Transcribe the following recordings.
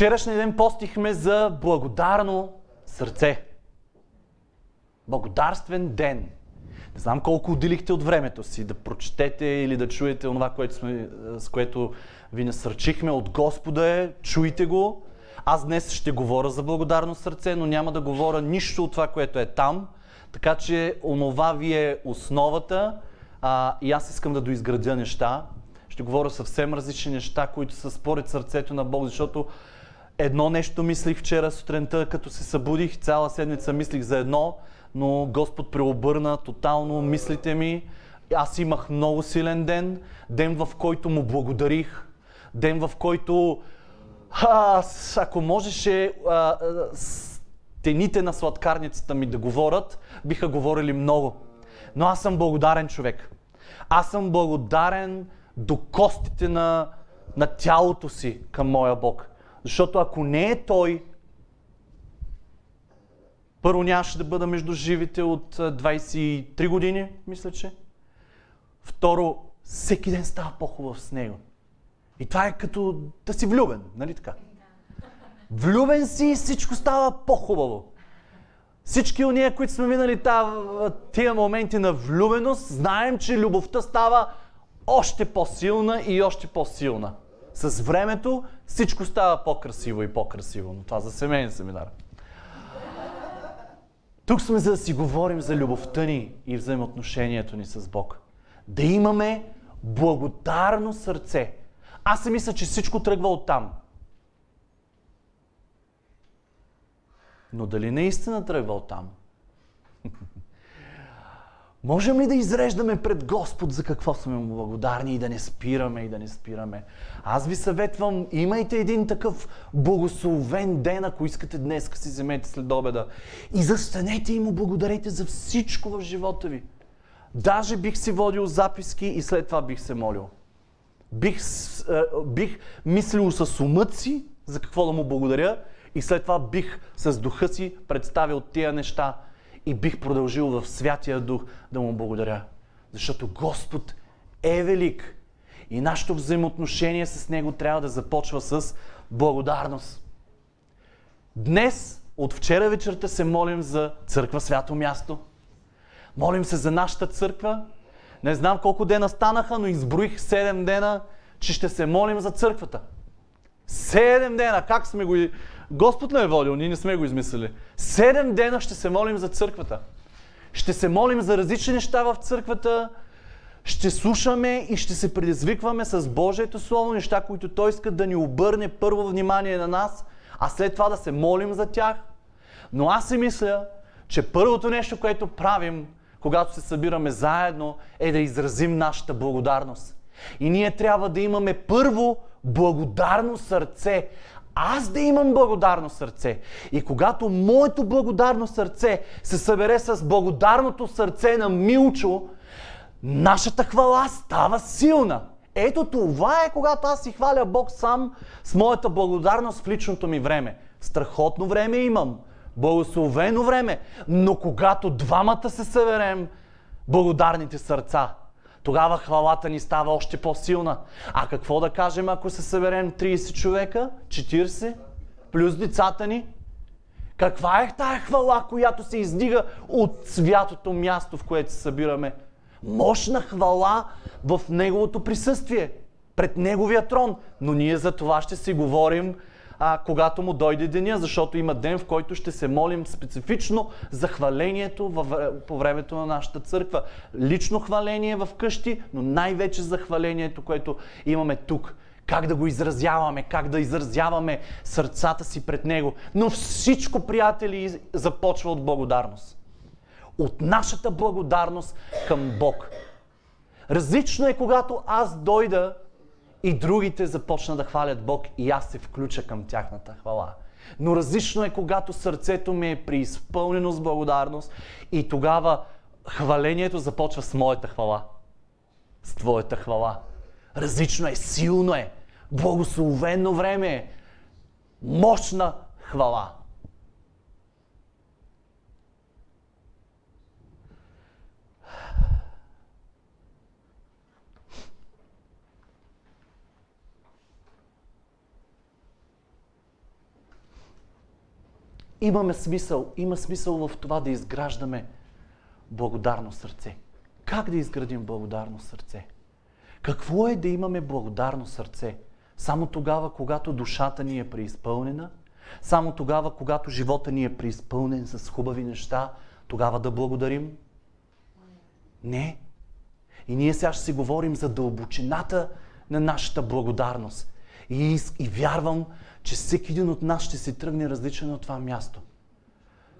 Вчерашния ден постихме за благодарно сърце. Благодарствен ден. Не знам колко отделихте от времето си да прочетете или да чуете това, което сме, с което ви насърчихме от Господа е. Чуйте го. Аз днес ще говоря за благодарно сърце, но няма да говоря нищо от това, което е там. Така че онова ви е основата а, и аз искам да доизградя неща. Ще говоря съвсем различни неща, които са според сърцето на Бог, защото едно нещо мислих вчера сутринта, като се събудих, цяла седмица мислих за едно, но Господ преобърна тотално мислите ми. Аз имах много силен ден, ден в който му благодарих, ден в който а, ако можеше а, стените на сладкарницата ми да говорят, биха говорили много. Но аз съм благодарен човек. Аз съм благодарен до костите на, на тялото си към моя Бог. Защото ако не е Той, първо нямаше да бъда между живите от 23 години, мисля, че. Второ, всеки ден става по-хубав с него. И това е като да си влюбен, нали така? Влюбен си и всичко става по-хубаво. Всички уния, които сме минали тия моменти на влюбеност, знаем, че любовта става още по-силна и още по-силна. С времето всичко става по-красиво и по-красиво, но това за семейен семинар. Тук сме за да си говорим за любовта ни и взаимоотношението ни с Бог. Да имаме благодарно сърце. Аз се мисля, че всичко тръгва от там. Но дали наистина тръгва от там? Можем ли да изреждаме пред Господ за какво сме му благодарни и да не спираме и да не спираме? Аз ви съветвам, имайте един такъв благословен ден, ако искате днес, си вземете след обеда. И застанете и му благодарете за всичко в живота ви. Даже бих си водил записки и след това бих се молил. Бих, бих мислил с умът си за какво да му благодаря и след това бих с духа си представил тия неща и бих продължил в Святия Дух да му благодаря. Защото Господ е велик. И нашето взаимоотношение с Него трябва да започва с благодарност. Днес, от вчера вечерта, се молим за църква Свято Място. Молим се за нашата църква. Не знам колко дена станаха, но изброих 7 дена, че ще се молим за църквата. Седем дена! Как сме го Господ не е водил, ние не сме го измислили. Седем дена ще се молим за църквата. Ще се молим за различни неща в църквата, ще слушаме и ще се предизвикваме с Божието Слово, неща, които Той иска да ни обърне първо внимание на нас, а след това да се молим за тях. Но аз си мисля, че първото нещо, което правим, когато се събираме заедно, е да изразим нашата благодарност. И ние трябва да имаме първо благодарно сърце, аз да имам благодарно сърце. И когато моето благодарно сърце се събере с благодарното сърце на Милчо, нашата хвала става силна. Ето това е, когато аз си хваля Бог сам с моята благодарност в личното ми време. Страхотно време имам. Благословено време. Но когато двамата се съберем, благодарните сърца, тогава хвалата ни става още по-силна. А какво да кажем, ако се съберем 30 човека, 40, плюс децата ни? Каква е тая хвала, която се издига от святото място, в което се събираме? Мощна хвала в Неговото присъствие, пред Неговия трон. Но ние за това ще си говорим а, когато му дойде деня, защото има ден, в който ще се молим специфично за хвалението в, по времето на нашата църква. Лично хваление в къщи, но най-вече за хвалението, което имаме тук. Как да го изразяваме, как да изразяваме сърцата си пред Него. Но всичко, приятели, започва от благодарност. От нашата благодарност към Бог. Различно е, когато аз дойда и другите започна да хвалят Бог и аз се включа към тяхната хвала. Но различно е, когато сърцето ми е преизпълнено с благодарност и тогава хвалението започва с моята хвала. С твоята хвала. Различно е, силно е, благословено време е, мощна хвала. Имаме смисъл. Има смисъл в това да изграждаме благодарно сърце. Как да изградим благодарно сърце? Какво е да имаме благодарно сърце? Само тогава, когато душата ни е преизпълнена, само тогава, когато живота ни е преизпълнен с хубави неща, тогава да благодарим? Не. И ние сега ще си говорим за дълбочината на нашата благодарност. И, и вярвам, че всеки един от нас ще се тръгне различен от това място.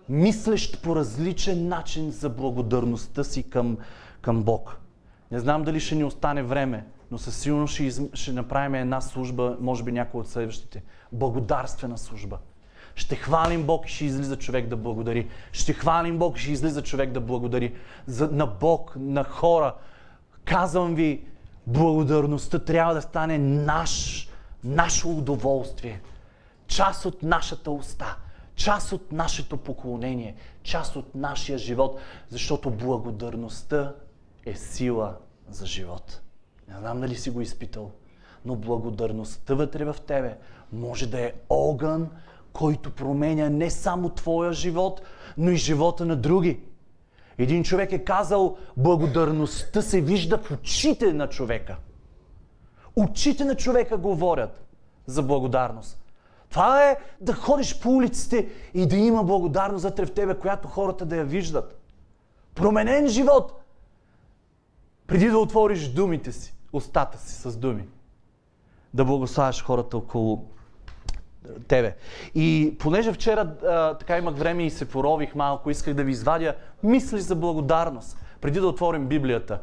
Мислещ по различен начин за благодарността си към, към Бог. Не знам дали ще ни остане време, но със сигурност ще, из... ще направим една служба, може би някои от следващите. Благодарствена служба. Ще хвалим Бог и ще излиза човек да благодари. Ще хвалим Бог и ще излиза човек да благодари. За, на Бог, на хора. Казвам ви, благодарността трябва да стане наш, наше удоволствие. Част от нашата уста. Част от нашето поклонение. Част от нашия живот. Защото благодарността е сила за живот. Не знам дали си го изпитал, но благодарността вътре в тебе може да е огън, който променя не само твоя живот, но и живота на други. Един човек е казал, благодарността се вижда в очите на човека. Очите на човека говорят за благодарност. Това е да ходиш по улиците и да има благодарност вътре в тебе, която хората да я виждат. Променен живот. Преди да отвориш думите си, устата си с думи. Да благославяш хората около тебе. И понеже вчера а, така имах време и се порових малко, исках да ви извадя мисли за благодарност, преди да отворим Библията.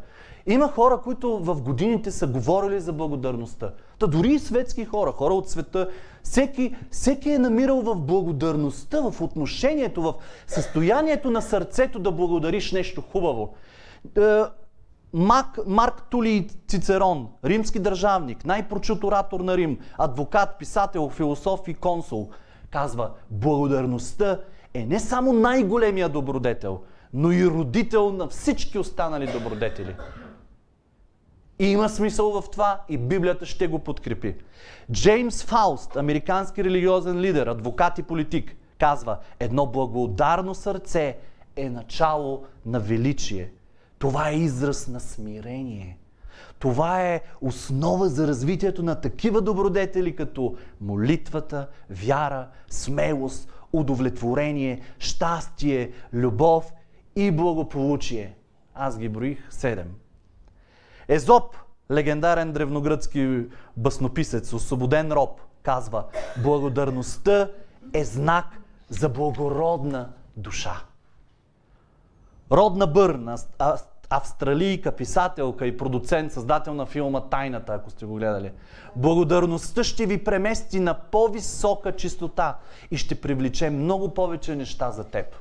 Има хора, които в годините са говорили за благодарността. Та дори и светски хора, хора от света, всеки, всеки е намирал в благодарността, в отношението, в състоянието на сърцето да благодариш нещо хубаво. Е, Мак, Марк Тули Цицерон, римски държавник, най-прочут оратор на Рим, адвокат, писател, философ и консул, казва, благодарността е не само най-големия добродетел, но и родител на всички останали добродетели. Има смисъл в това и Библията ще го подкрепи. Джеймс Фауст, американски религиозен лидер, адвокат и политик, казва, едно благодарно сърце е начало на величие. Това е израз на смирение. Това е основа за развитието на такива добродетели, като молитвата, вяра, смелост, удовлетворение, щастие, любов и благополучие. Аз ги броих седем. Езоп, легендарен древногръцки баснописец, освободен роб, казва, благодарността е знак за благородна душа. Родна Бърн, австралийка, писателка и продуцент, създател на филма Тайната, ако сте го гледали. Благодарността ще ви премести на по-висока чистота и ще привлече много повече неща за теб.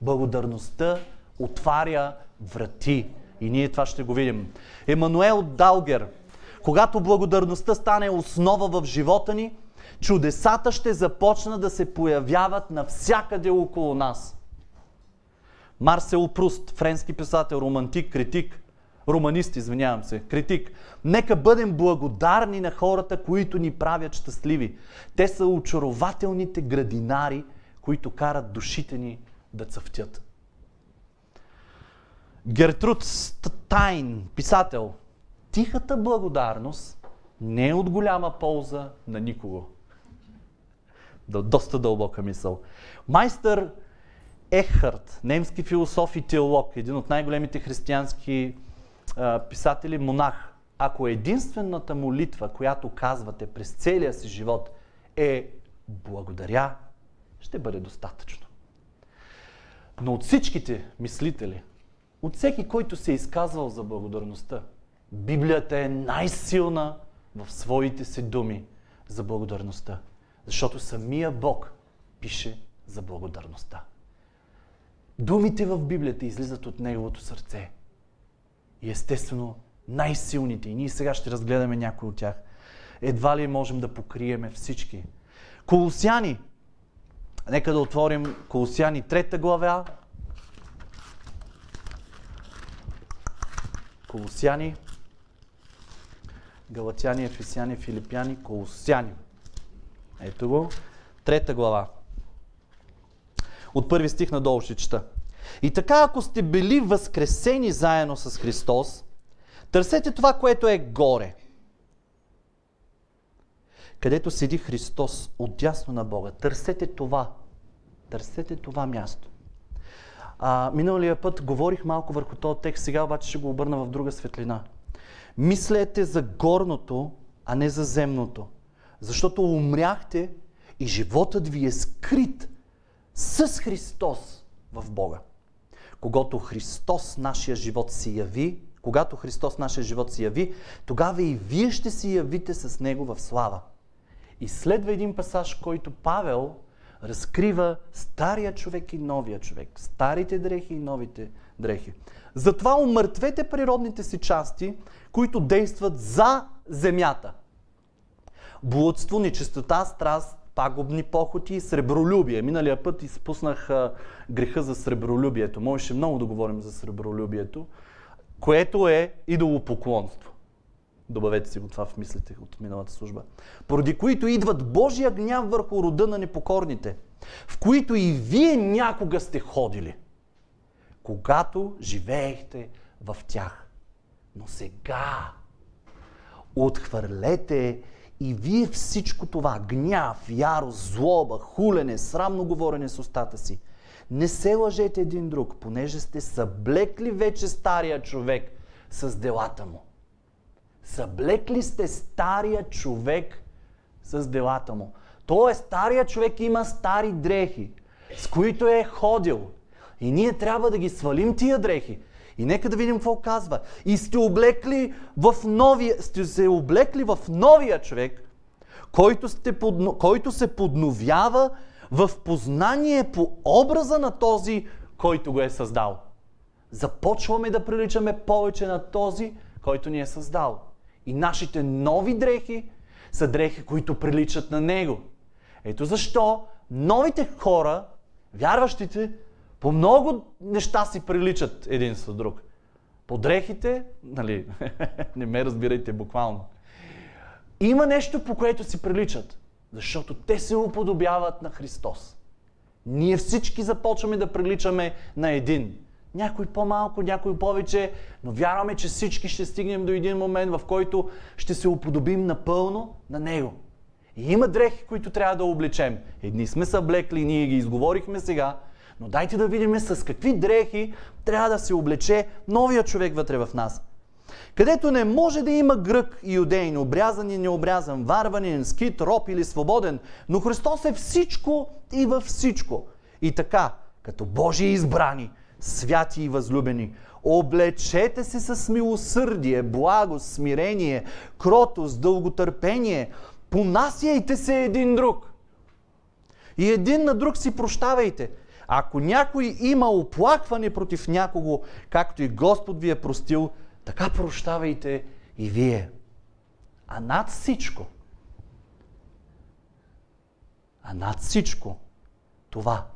Благодарността отваря врати. И ние това ще го видим. Емануел Далгер. Когато благодарността стане основа в живота ни, чудесата ще започнат да се появяват навсякъде около нас. Марсел Пруст, френски писател, романтик, критик, романист, извинявам се, критик. Нека бъдем благодарни на хората, които ни правят щастливи. Те са очарователните градинари, които карат душите ни да цъфтят. Гертруд Стайн, писател. Тихата благодарност не е от голяма полза на никого. Доста дълбока мисъл. Майстър Ехарт, немски философ и теолог, един от най-големите християнски а, писатели, монах. Ако единствената молитва, която казвате през целия си живот е благодаря, ще бъде достатъчно. Но от всичките мислители, от всеки, който се е изказвал за благодарността, Библията е най-силна в своите си думи за благодарността. Защото самия Бог пише за благодарността. Думите в Библията излизат от Неговото сърце. И естествено, най-силните, и ние сега ще разгледаме някои от тях, едва ли можем да покриеме всички. Колосяни. Нека да отворим Колосяни 3 глава. Колосяни. Галатяни, Ефесяни, Филипяни, Колосяни. Ето го. Трета глава. От първи стих надолу ще чета. И така, ако сте били възкресени заедно с Христос, търсете това, което е горе. Където седи Христос, отдясно на Бога. Търсете това. Търсете това място. А, миналия път говорих малко върху този текст, сега обаче ще го обърна в друга светлина. Мислете за горното, а не за земното. Защото умряхте и животът ви е скрит с Христос в Бога. Когато Христос нашия живот си яви, когато Христос нашия живот си яви, тогава и вие ще си явите с Него в слава. И следва един пасаж, който Павел разкрива стария човек и новия човек, старите дрехи и новите дрехи. Затова умъртвете природните си части, които действат за земята. Блудство, нечистота, страст, пагубни похоти и сребролюбие. Миналия път изпуснах а, греха за сребролюбието. Можеше много да говорим за сребролюбието, което е идолопоклонство. Добавете си го това в мислите от миналата служба. Поради които идват Божия гняв върху рода на непокорните, в които и вие някога сте ходили, когато живеехте в тях. Но сега отхвърлете и вие всичко това, гняв, ярост, злоба, хулене, срамно говорене с устата си. Не се лъжете един друг, понеже сте съблекли вече стария човек с делата му. Съблекли сте стария човек с делата му. Тоест, стария човек има стари дрехи, с които е ходил. И ние трябва да ги свалим тия дрехи. И нека да видим какво казва. И сте облекли в новия, сте се облекли в новия човек, който, сте подно, който се подновява в познание по образа на този, който го е създал. Започваме да приличаме повече на този, който ни е създал. И нашите нови дрехи са дрехи, които приличат на Него. Ето защо новите хора, вярващите, по много неща си приличат един с друг. По дрехите, нали, не ме разбирайте буквално. Има нещо, по което си приличат, защото те се уподобяват на Христос. Ние всички започваме да приличаме на един. Някой по-малко, някой повече, но вярваме, че всички ще стигнем до един момент, в който ще се уподобим напълно на Него. И има дрехи, които трябва да облечем. Едни сме съблекли, ние ги изговорихме сега, но дайте да видим с какви дрехи трябва да се облече новия човек вътре в нас. Където не може да има грък и юдейн, обрязан и необрязан, варванин, скит, роб или свободен, но Христос е всичко и във всичко. И така, като Божии избрани, святи и възлюбени, облечете се с милосърдие, благост, смирение, кротост, дълготърпение, понасяйте се един друг. И един на друг си прощавайте – ако някой има оплакване против някого, както и Господ ви е простил, така прощавайте и вие. А над всичко, а над всичко, това.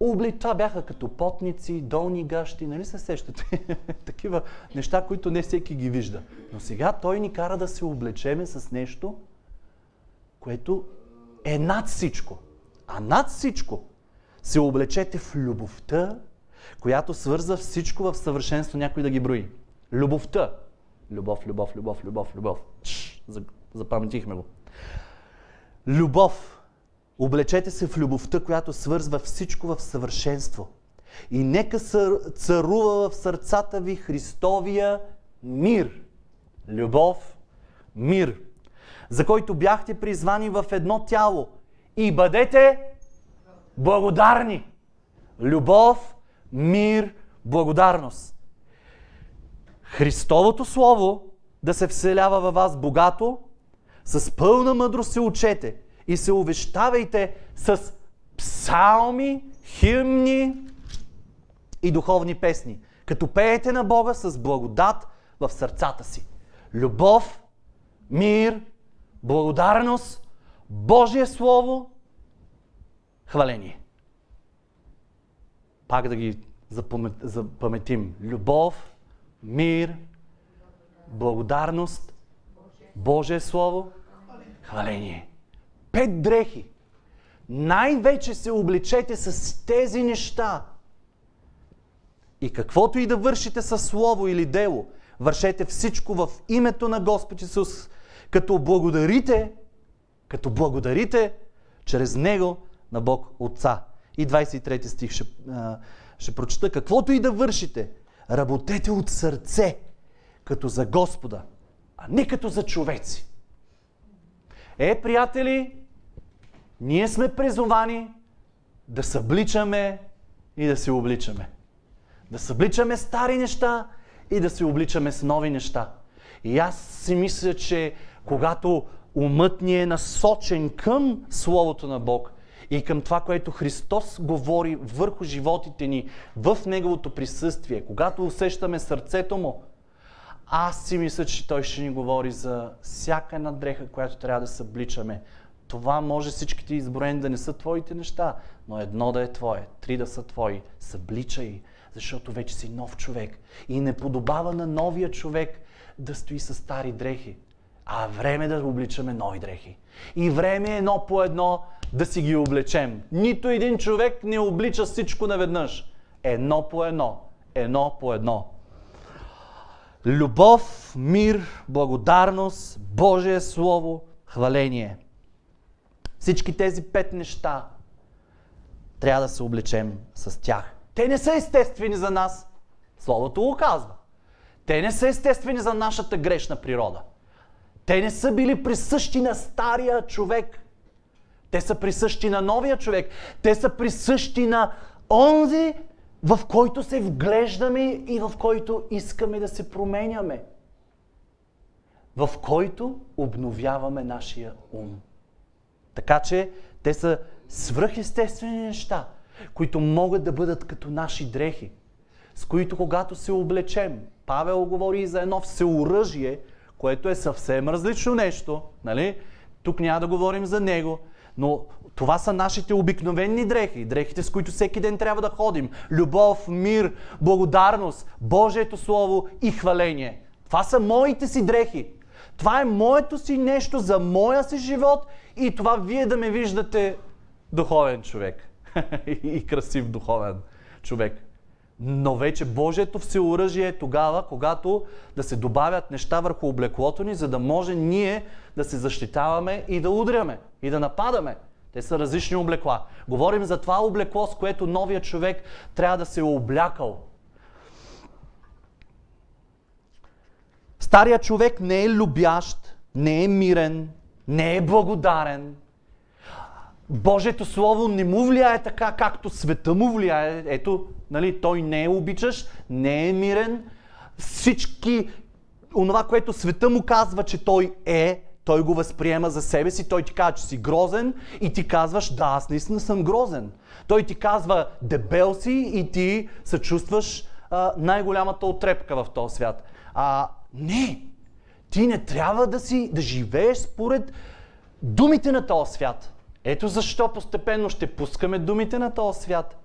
Обли, това бяха като потници, долни гащи, нали се сещате? Такива неща, които не всеки ги вижда. Но сега той ни кара да се облечеме с нещо, което е над всичко. А над всичко се облечете в любовта, която свърза всичко в съвършенство, някой да ги брои. Любовта. Любов, любов, любов, любов, любов. Чш, запаметихме го. Любов. Облечете се в любовта, която свързва всичко в съвършенство. И нека царува в сърцата ви Христовия мир. Любов, мир, за който бяхте призвани в едно тяло. И бъдете благодарни. Любов, мир, благодарност. Христовото Слово да се вселява във вас богато, с пълна мъдрост се учете и се увещавайте с псалми, химни и духовни песни, като пеете на Бога с благодат в сърцата си. Любов, мир, благодарност, Божие Слово хваление. Пак да ги запаметим. Любов, мир, благодарност, Божие Слово, хваление. Пет дрехи. най-вече се обличете с тези неща. И каквото и да вършите със слово или дело, вършете всичко в името на Господ Исус, като благодарите, като благодарите чрез Него на Бог Отца. И 23 стих ще, ще прочета. Каквото и да вършите, работете от сърце, като за Господа, а не като за човеци. Е, приятели, ние сме призовани да събличаме и да се обличаме. Да събличаме стари неща и да се обличаме с нови неща. И аз си мисля, че когато умът ни е насочен към Словото на Бог и към това, което Христос говори върху животите ни, в Неговото присъствие, когато усещаме сърцето Му, аз си мисля, че Той ще ни говори за всяка една дреха, която трябва да събличаме. Това може всичките изброени да не са твоите неща, но едно да е твое, три да са твои. Събличай, защото вече си нов човек. И не подобава на новия човек да стои с стари дрехи. А време да обличаме нови дрехи. И време е едно по едно да си ги облечем. Нито един човек не облича всичко наведнъж. Едно по едно. Едно по едно. Любов, мир, благодарност, Божие Слово, хваление. Всички тези пет неща трябва да се облечем с тях. Те не са естествени за нас. Словото го казва. Те не са естествени за нашата грешна природа. Те не са били присъщи на стария човек. Те са присъщи на новия човек. Те са присъщи на онзи, в който се вглеждаме и в който искаме да се променяме. В който обновяваме нашия ум. Така че те са свръхестествени неща, които могат да бъдат като наши дрехи, с които когато се облечем, Павел говори и за едно всеоръжие, което е съвсем различно нещо, нали? Тук няма да говорим за него, но това са нашите обикновени дрехи, дрехите с които всеки ден трябва да ходим. Любов, мир, благодарност, Божието Слово и хваление. Това са моите си дрехи. Това е моето си нещо за моя си живот и това вие да ме виждате духовен човек. и красив духовен човек. Но вече Божието всеоръжие е тогава, когато да се добавят неща върху облеклото ни, за да може ние да се защитаваме и да удряме, и да нападаме. Те са различни облекла. Говорим за това облекло, с което новия човек трябва да се е облякал. Стария човек не е любящ, не е мирен, не е благодарен. Божието Слово не му влияе така, както света му влияе. Ето, нали, той не е обичаш, не е мирен. Всички, онова, което света му казва, че той е, той го възприема за себе си, той ти казва, че си грозен и ти казваш, да, аз наистина съм грозен. Той ти казва, дебел си и ти се чувстваш най-голямата отрепка в този свят. А, не! Ти не трябва да си, да живееш според думите на този свят. Ето защо постепенно ще пускаме думите на този свят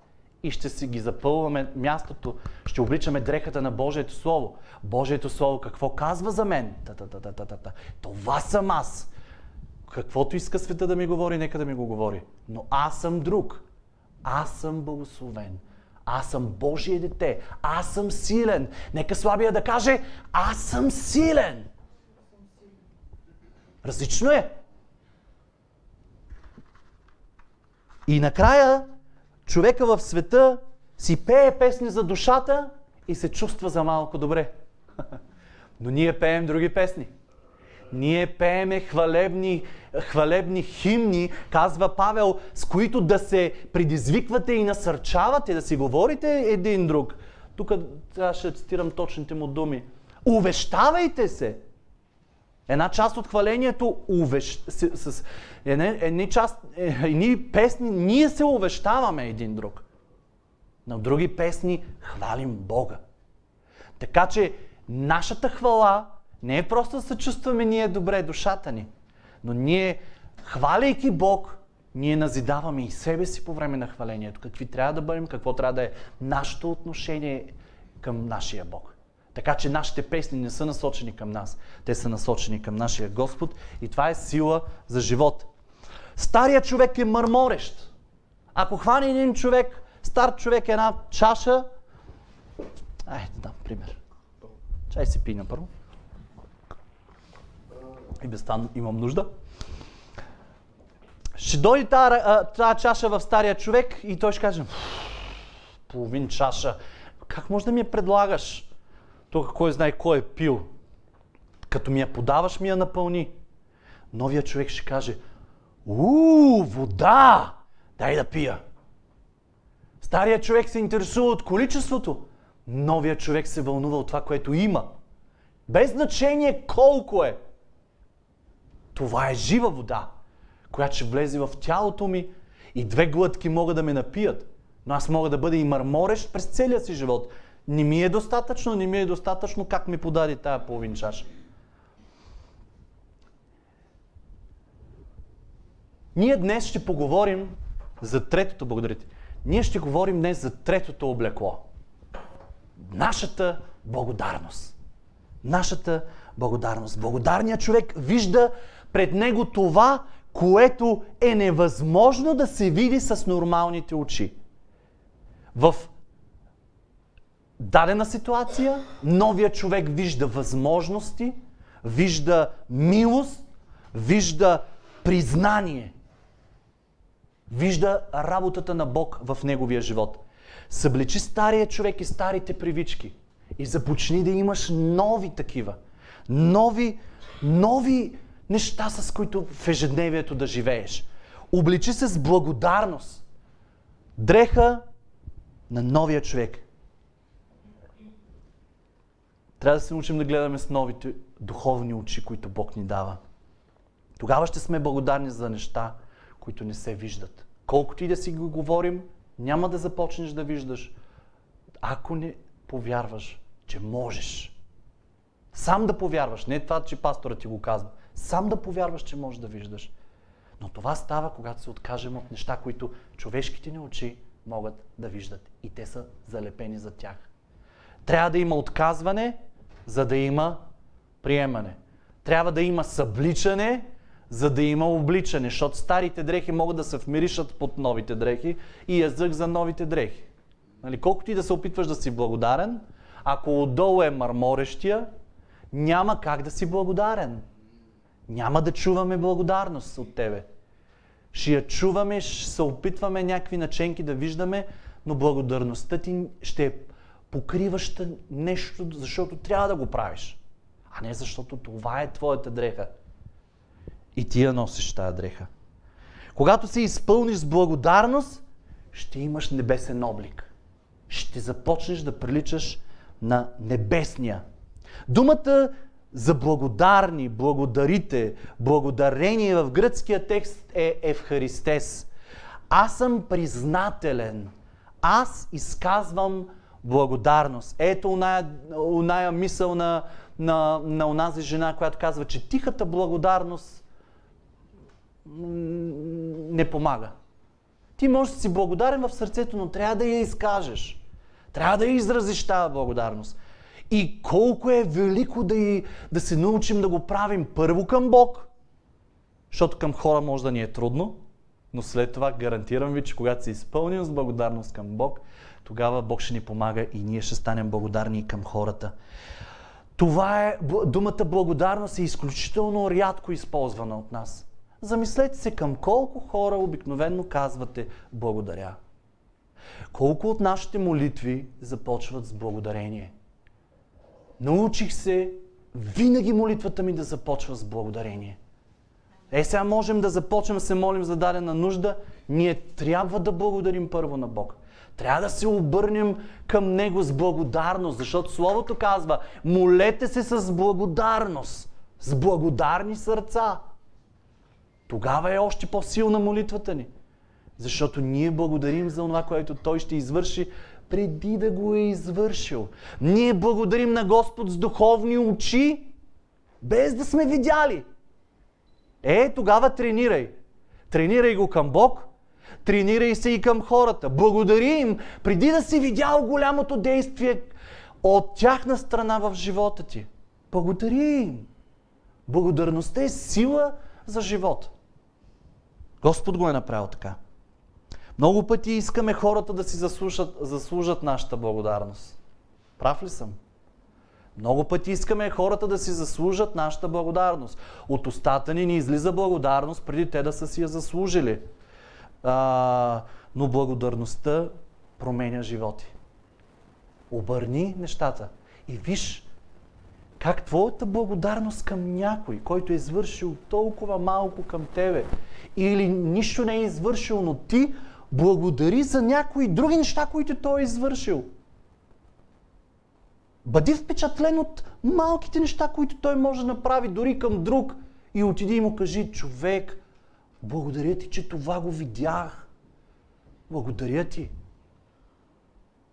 и ще си ги запълваме мястото, ще обличаме дрехата на Божието Слово. Божието Слово какво казва за мен? Та-та-та-та-та-та. Това съм аз. Каквото иска света да ми говори, нека да ми го говори. Но аз съм друг. Аз съм благословен. Аз съм Божие дете. Аз съм силен. Нека слабия да каже, аз съм силен. Различно е. И накрая човека в света си пее песни за душата и се чувства за малко добре. Но ние пеем други песни. Ние пееме хвалебни, хвалебни химни, казва Павел, с които да се предизвиквате и насърчавате, да си говорите един друг. Тук сега ще цитирам точните му думи. Увещавайте се. Една част от хвалението увещ... с, с едни, едни, част, едни песни ние се увещаваме един друг. На други песни хвалим Бога. Така че нашата хвала не е просто да се чувстваме ние добре душата ни, но ние, хваляйки Бог, ние назидаваме и себе си по време на хвалението. Какви трябва да бъдем, какво трябва да е нашето отношение към нашия Бог. Така че нашите песни не са насочени към нас. Те са насочени към нашия Господ и това е сила за живот. Старият човек е мърморещ. Ако хване един човек, стар човек една чаша, ай, да дам пример. Чай си пина първо. И без това имам нужда. Ще дойде тази чаша в стария човек и той ще каже, половин чаша. Как може да ми я предлагаш? Тук кой знае кой е пил. Като ми я подаваш, ми я напълни. Новия човек ще каже, уу, вода! Дай да пия. Стария човек се интересува от количеството. Новия човек се вълнува от това, което има. Без значение колко е. Това е жива вода, която ще влезе в тялото ми и две глътки могат да ме напият. Но аз мога да бъда и мърморещ през целия си живот. Не ми е достатъчно, не ми е достатъчно как ми подаде тая половин чаша. Ние днес ще поговорим за третото, благодарите. Ние ще говорим днес за третото облекло. Нашата благодарност. Нашата благодарност. Благодарният човек вижда пред него това, което е невъзможно да се види с нормалните очи. В дадена ситуация новия човек вижда възможности, вижда милост, вижда признание, вижда работата на Бог в неговия живот. Съблечи стария човек и старите привички и започни да имаш нови такива. Нови, нови неща, с които в ежедневието да живееш. Обличи се с благодарност. Дреха на новия човек. Трябва да се научим да гледаме с новите духовни очи, които Бог ни дава. Тогава ще сме благодарни за неща, които не се виждат. Колкото и да си го говорим, няма да започнеш да виждаш, ако не повярваш, че можеш. Сам да повярваш, не това, че пастора ти го казва. Сам да повярваш, че можеш да виждаш. Но това става, когато се откажем от неща, които човешките ни очи могат да виждат. И те са залепени за тях. Трябва да има отказване, за да има приемане. Трябва да има събличане, за да има обличане, защото старите дрехи могат да се вмиришат под новите дрехи и язък за новите дрехи. Нали, колкото и да се опитваш да си благодарен, ако отдолу е мърморещия, няма как да си благодарен. Няма да чуваме благодарност от тебе. Ще я чуваме, ще се опитваме някакви наченки да виждаме, но благодарността ти ще е покриваща нещо, защото трябва да го правиш. А не защото това е твоята дреха. И ти я носиш тази дреха. Когато се изпълниш с благодарност, ще имаш небесен облик. Ще започнеш да приличаш на небесния. Думата за благодарни, благодарите, благодарение в гръцкия текст е Евхаристес. Аз съм признателен. Аз изказвам благодарност. Ето оная, оная мисъл на, на, на онази жена, която казва, че тихата благодарност не помага. Ти можеш да си благодарен в сърцето, но трябва да я изкажеш. Трябва да я изразиш тази благодарност. И колко е велико да, и, да се научим да го правим първо към Бог, защото към хора може да ни е трудно, но след това гарантирам ви, че когато се изпълним с благодарност към Бог, тогава Бог ще ни помага и ние ще станем благодарни към хората. Това е, думата благодарност е изключително рядко използвана от нас. Замислете се към колко хора обикновенно казвате благодаря. Колко от нашите молитви започват с благодарение? Научих се винаги молитвата ми да започва с благодарение. Е, сега можем да започнем се молим за дадена нужда. Ние трябва да благодарим първо на Бог. Трябва да се обърнем към Него с благодарност, защото Словото казва, молете се с благодарност, с благодарни сърца. Тогава е още по-силна молитвата ни. Защото ние благодарим за това, което Той ще извърши преди да го е извършил. Ние благодарим на Господ с духовни очи, без да сме видяли. Е, тогава тренирай. Тренирай го към Бог, тренирай се и към хората. Благодари им, преди да си видял голямото действие от тяхна страна в живота ти. Благодари им. Благодарността е сила за живота. Господ го е направил така. Много пъти искаме хората да си заслужат, заслужат нашата благодарност. Прав ли съм? Много пъти искаме хората да си заслужат нашата благодарност. От устата ни ни излиза благодарност, преди те да са си я заслужили. А, но благодарността променя животи. Обърни нещата и виж как твоята благодарност към някой, който е извършил толкова малко към тебе, или нищо не е извършил, но ти благодари за някои други неща, които той е извършил. Бъди впечатлен от малките неща, които той може да направи дори към друг и отиди и му кажи, човек, благодаря ти, че това го видях. Благодаря ти.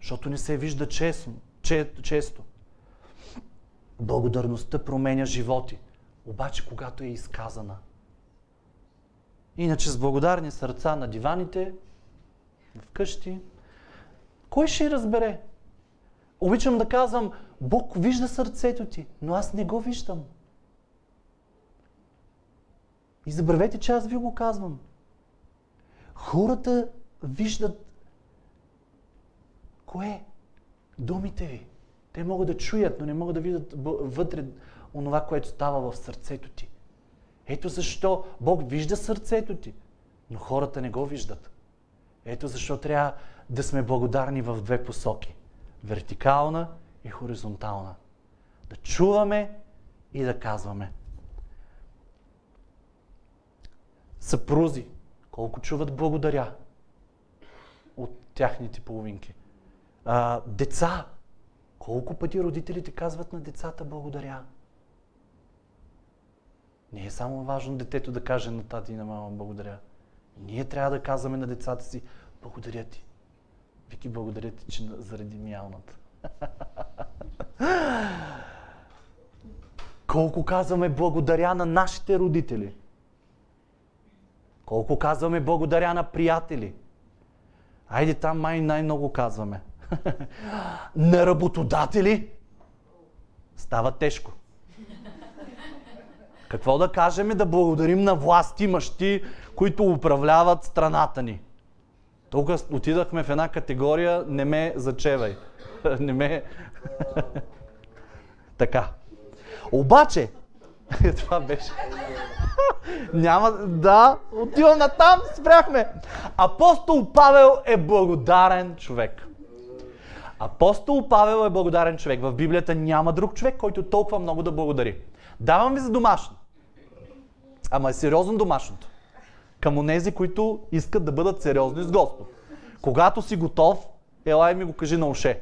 Защото не се вижда честно, че, често. Благодарността променя животи. Обаче, когато е изказана. Иначе с благодарни сърца на диваните, вкъщи, кой ще разбере? Обичам да казвам, Бог вижда сърцето ти, но аз не го виждам. И забравете, че аз ви го казвам. Хората виждат кое? Думите ви. Те могат да чуят, но не могат да видят вътре онова, което става в сърцето ти. Ето защо Бог вижда сърцето ти, но хората не го виждат. Ето защо трябва да сме благодарни в две посоки. Вертикална и хоризонтална. Да чуваме и да казваме. Съпрузи, колко чуват благодаря от тяхните половинки. А, деца, колко пъти родителите казват на децата благодаря. Не е само важно детето да каже на тати и на мама благодаря. Ние трябва да казваме на децата си благодаря ти. Вики, благодаря ти, че заради мялната. Колко казваме благодаря на нашите родители. Колко казваме благодаря на приятели. Айде там май най-много казваме. на работодатели. Става тежко. Какво да кажем да благодарим на власти мъщи, които управляват страната ни? Тук отидахме в една категория не ме зачевай. не ме... така. Обаче, това беше... Няма... Да, отивам на там, спряхме. Апостол Павел е благодарен човек. Апостол Павел е благодарен човек. В Библията няма друг човек, който толкова много да благодари. Давам ви за домашно. Ама е сериозно домашното. Към онези, които искат да бъдат сериозни с Господ. Когато си готов, елай ми го кажи на уше.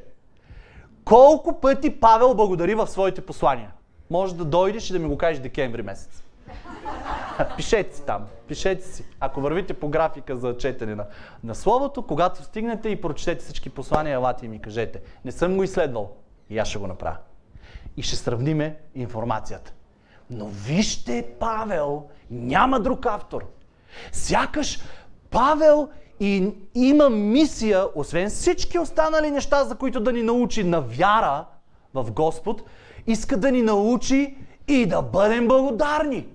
Колко пъти Павел благодари в своите послания? Може да дойдеш и да ми го кажеш декември месец. Пишете си там. Пишете си. Ако вървите по графика за четене на, на Словото, когато стигнете и прочетете всички послания, елате и ми кажете. Не съм го изследвал. И аз ще го направя. И ще сравниме информацията. Но вижте Павел, няма друг автор. Сякаш Павел и има мисия, освен всички останали неща, за които да ни научи на вяра в Господ, иска да ни научи и да бъдем благодарни.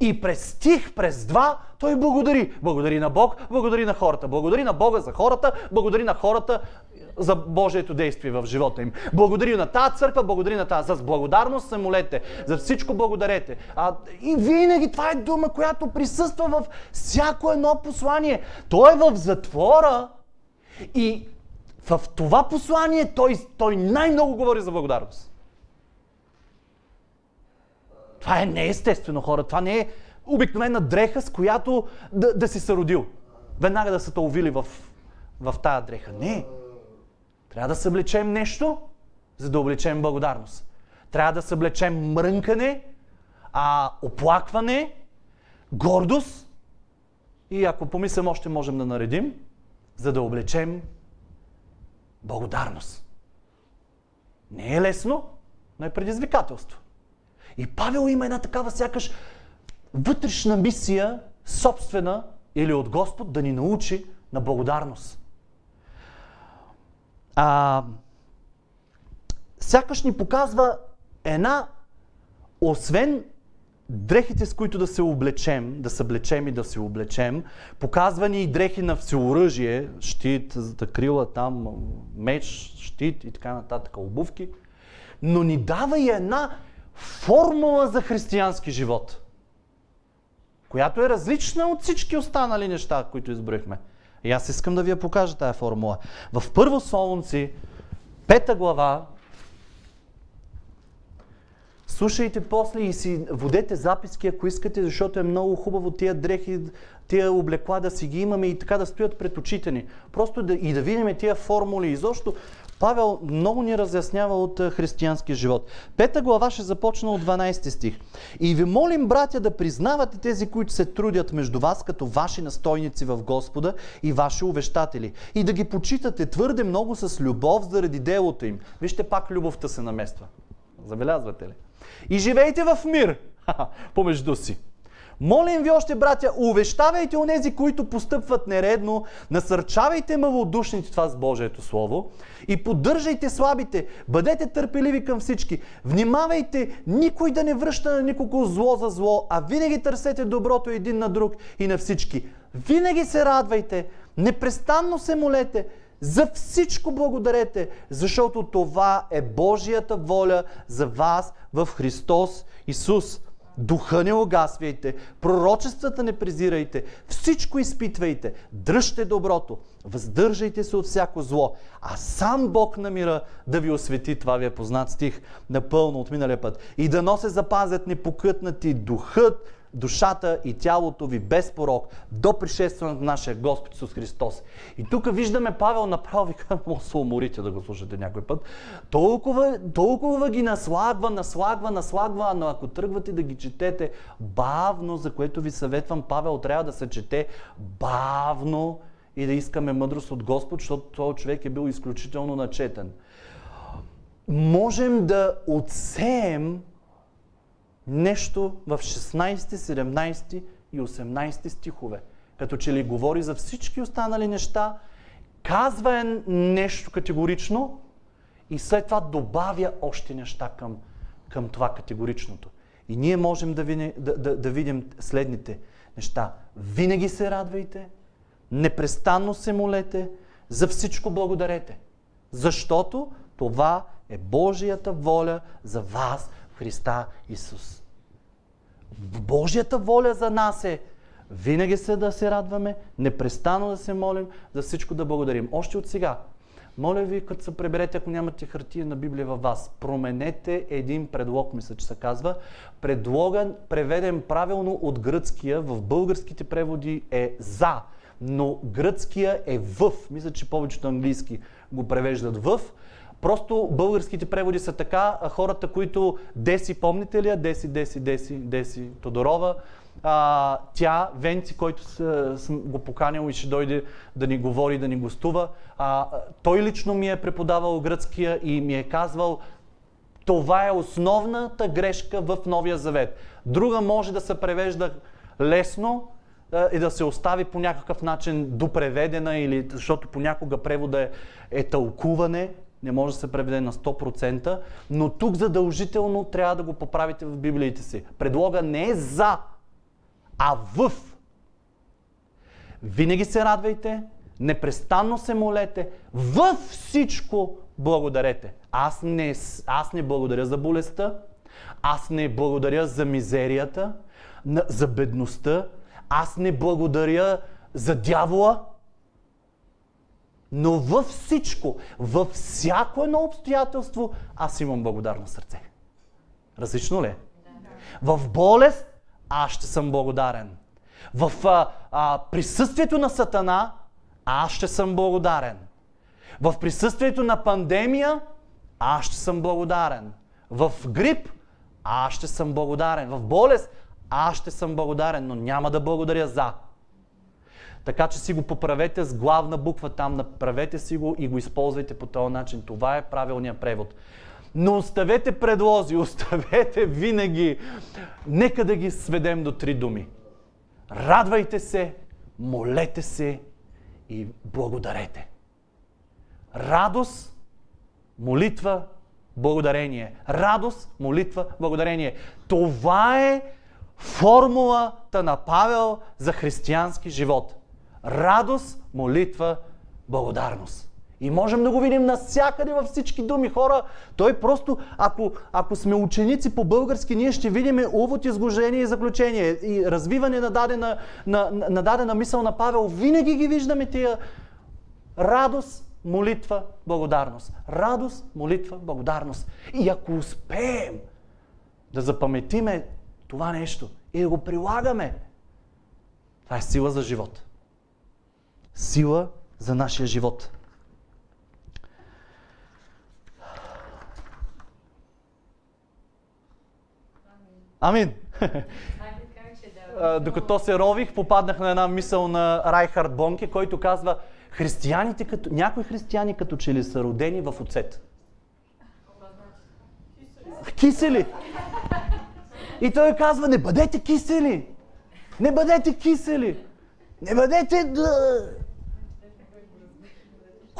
И през стих, през два, той благодари. Благодари на Бог, благодари на хората. Благодари на Бога за хората, благодари на хората за Божието действие в живота им. Благодари на тази църква, благодари на тази. С благодарност се молете. За всичко благодарете. А, и винаги това е дума, която присъства в всяко едно послание. Той е в затвора и в това послание той, той най-много говори за благодарност. Това е неестествено, хора. Това не е обикновена дреха, с която да, да си се родил. Веднага да са те увили в, в тая дреха. Не. Трябва да съблечем нещо, за да облечем благодарност. Трябва да съблечем мрънкане, а, оплакване, гордост и ако помислим, още можем да наредим, за да облечем благодарност. Не е лесно, но е предизвикателство. И Павел има една такава сякаш вътрешна мисия, собствена или от Господ, да ни научи на благодарност. А, сякаш ни показва една, освен дрехите, с които да се облечем, да съблечем и да се облечем, показва ни и дрехи на всеоръжие, щит, крила там, меч, щит и така нататък, обувки, но ни дава и една формула за християнски живот, която е различна от всички останали неща, които изброихме. И аз искам да ви я покажа тая формула. В Първо Солунци, пета глава, Слушайте после и си водете записки, ако искате, защото е много хубаво тия дрехи, тия облекла да си ги имаме и така да стоят пред очите ни. Просто да, и да видим тия формули. Изобщо Павел много ни разяснява от християнския живот. Пета глава ще започна от 12 стих. И ви молим, братя, да признавате тези, които се трудят между вас, като ваши настойници в Господа и ваши увещатели. И да ги почитате твърде много с любов заради делото им. Вижте, пак любовта се намества. Забелязвате ли? И живейте в мир помежду си. Молим ви още, братя, увещавайте онези, които постъпват нередно, насърчавайте малодушните това с Божието Слово и поддържайте слабите, бъдете търпеливи към всички. Внимавайте никой да не връща на никого зло за зло, а винаги търсете доброто един на друг и на всички. Винаги се радвайте, непрестанно се молете, за всичко благодарете, защото това е Божията воля за вас в Христос Исус. Духа не огасвайте, пророчествата не презирайте, всичко изпитвайте, дръжте доброто, въздържайте се от всяко зло, а сам Бог на мира да ви освети, това ви е познат стих напълно от миналия път, и да носе запазят непокътнати духът, душата и тялото ви без порок до пришестването на нашия Господ Исус Христос. И тук виждаме Павел направо, вика, може се уморите да го слушате някой път. Толкова, толкова ги наслагва, наслагва, наслагва, но ако тръгвате да ги четете бавно, за което ви съветвам, Павел трябва да се чете бавно и да искаме мъдрост от Господ, защото този човек е бил изключително начетен. Можем да отсеем нещо в 16, 17 и 18 стихове. Като че ли говори за всички останали неща, казва е нещо категорично и след това добавя още неща към, към това категоричното. И ние можем да, вине, да, да, да видим следните неща. Винаги се радвайте, непрестанно се молете, за всичко благодарете. Защото това е Божията воля за вас Христа Исус. Божията воля за нас е винаги се да се радваме, непрестанно да се молим, за всичко да благодарим. Още от сега. Моля ви, като се преберете, ако нямате хартия на Библия във вас, променете един предлог, мисля, че се казва. Предлоган, преведен правилно от гръцкия, в българските преводи е за, но гръцкия е в. Мисля, че повечето английски го превеждат в. Просто българските преводи са така, хората, които Деси, помните ли я? Деси, Деси, Деси, Деси Тодорова. А, тя, Венци, който съм го поканил и ще дойде да ни говори, да ни гостува, а, той лично ми е преподавал гръцкия и ми е казвал, това е основната грешка в Новия Завет. Друга може да се превежда лесно, и да се остави по някакъв начин допреведена, или, защото понякога превода е, е тълкуване, не може да се преведе на 100%, но тук задължително трябва да го поправите в Библиите си. Предлога не е за, а в. Винаги се радвайте, непрестанно се молете, във всичко благодарете. Аз не, аз не благодаря за болестта, аз не благодаря за мизерията, за бедността, аз не благодаря за дявола, но във всичко, във всяко едно обстоятелство, аз имам благодарно сърце. Различно ли е? В болест аз ще съм благодарен. В а, а, присъствието на Сатана аз ще съм благодарен. В присъствието на пандемия аз ще съм благодарен. В грип аз ще съм благодарен. В болест аз ще съм благодарен, но няма да благодаря за. Така че си го поправете с главна буква там, направете си го и го използвайте по този начин. Това е правилният превод. Но оставете предлози, оставете винаги. Нека да ги сведем до три думи. Радвайте се, молете се и благодарете. Радост, молитва, благодарение. Радост, молитва, благодарение. Това е формулата на Павел за християнски живот. Радост, молитва, благодарност. И можем да го видим навсякъде във всички думи. Хора, той просто, ако, ако сме ученици по български, ние ще видим увод, изложение и заключение. И развиване на дадена, на, на дадена мисъл на Павел. Винаги ги виждаме тия радост, молитва, благодарност. Радост, молитва, благодарност. И ако успеем да запаметиме това нещо и да го прилагаме, това е сила за живот. Сила за нашия живот. Амин. Докато се рових, попаднах на една мисъл на Райхард Бонке, който казва, християните, като, някои християни като че ли са родени в оцет. Кисели. И той казва, не бъдете кисели. Не бъдете кисели. Не бъдете...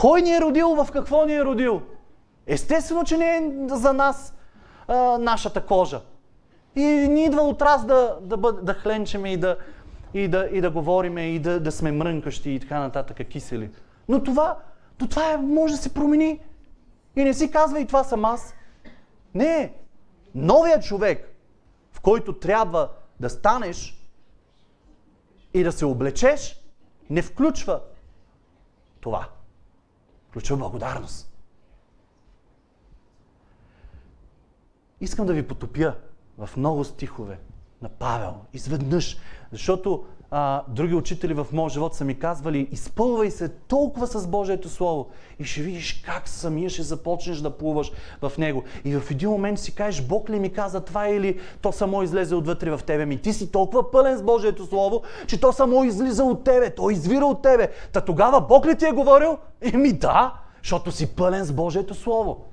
Кой ни е родил, в какво ни е родил? Естествено, че не е за нас а, нашата кожа. И ни идва от раз да, да, бъд, да хленчеме и да, и да, и да говориме и да, да сме мрънкащи и така нататък, кисели. Но това, то това е, може да се промени. И не си казва и това съм аз. Не. Новият човек, в който трябва да станеш и да се облечеш, не включва това. Включва благодарност. Искам да ви потопя в много стихове на Павел. Изведнъж. Защото а, други учители в моят живот са ми казвали, изпълвай се толкова с Божието Слово и ще видиш как самия ще започнеш да плуваш в него. И в един момент си кажеш, Бог ли ми каза това или то само излезе отвътре в тебе ми. Ти си толкова пълен с Божието Слово, че то само излиза от тебе, то извира от тебе. Та тогава Бог ли ти е говорил? Еми да, защото си пълен с Божието Слово.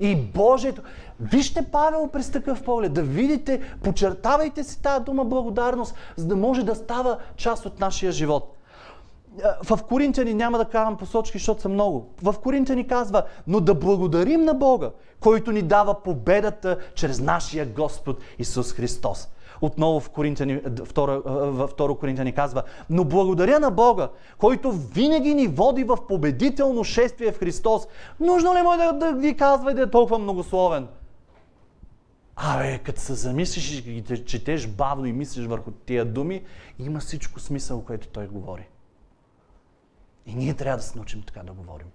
И Божието... Вижте Павел през такъв поглед, да видите, почертавайте си тази дума благодарност, за да може да става част от нашия живот. В Коринтияни няма да карам посочки, защото са много. В Коринтияни казва, но да благодарим на Бога, който ни дава победата чрез нашия Господ Исус Христос. Отново в Коринтияни, второ, във второ Коринтияни казва, но благодаря на Бога, който винаги ни води в победително шествие в Христос. Нужно ли му е да, да ви казва и да е толкова многословен? Абе, като се замислиш и да четеш бавно и мислиш върху тия думи, има всичко смисъл, което той говори. И ние трябва да се научим така да говорим.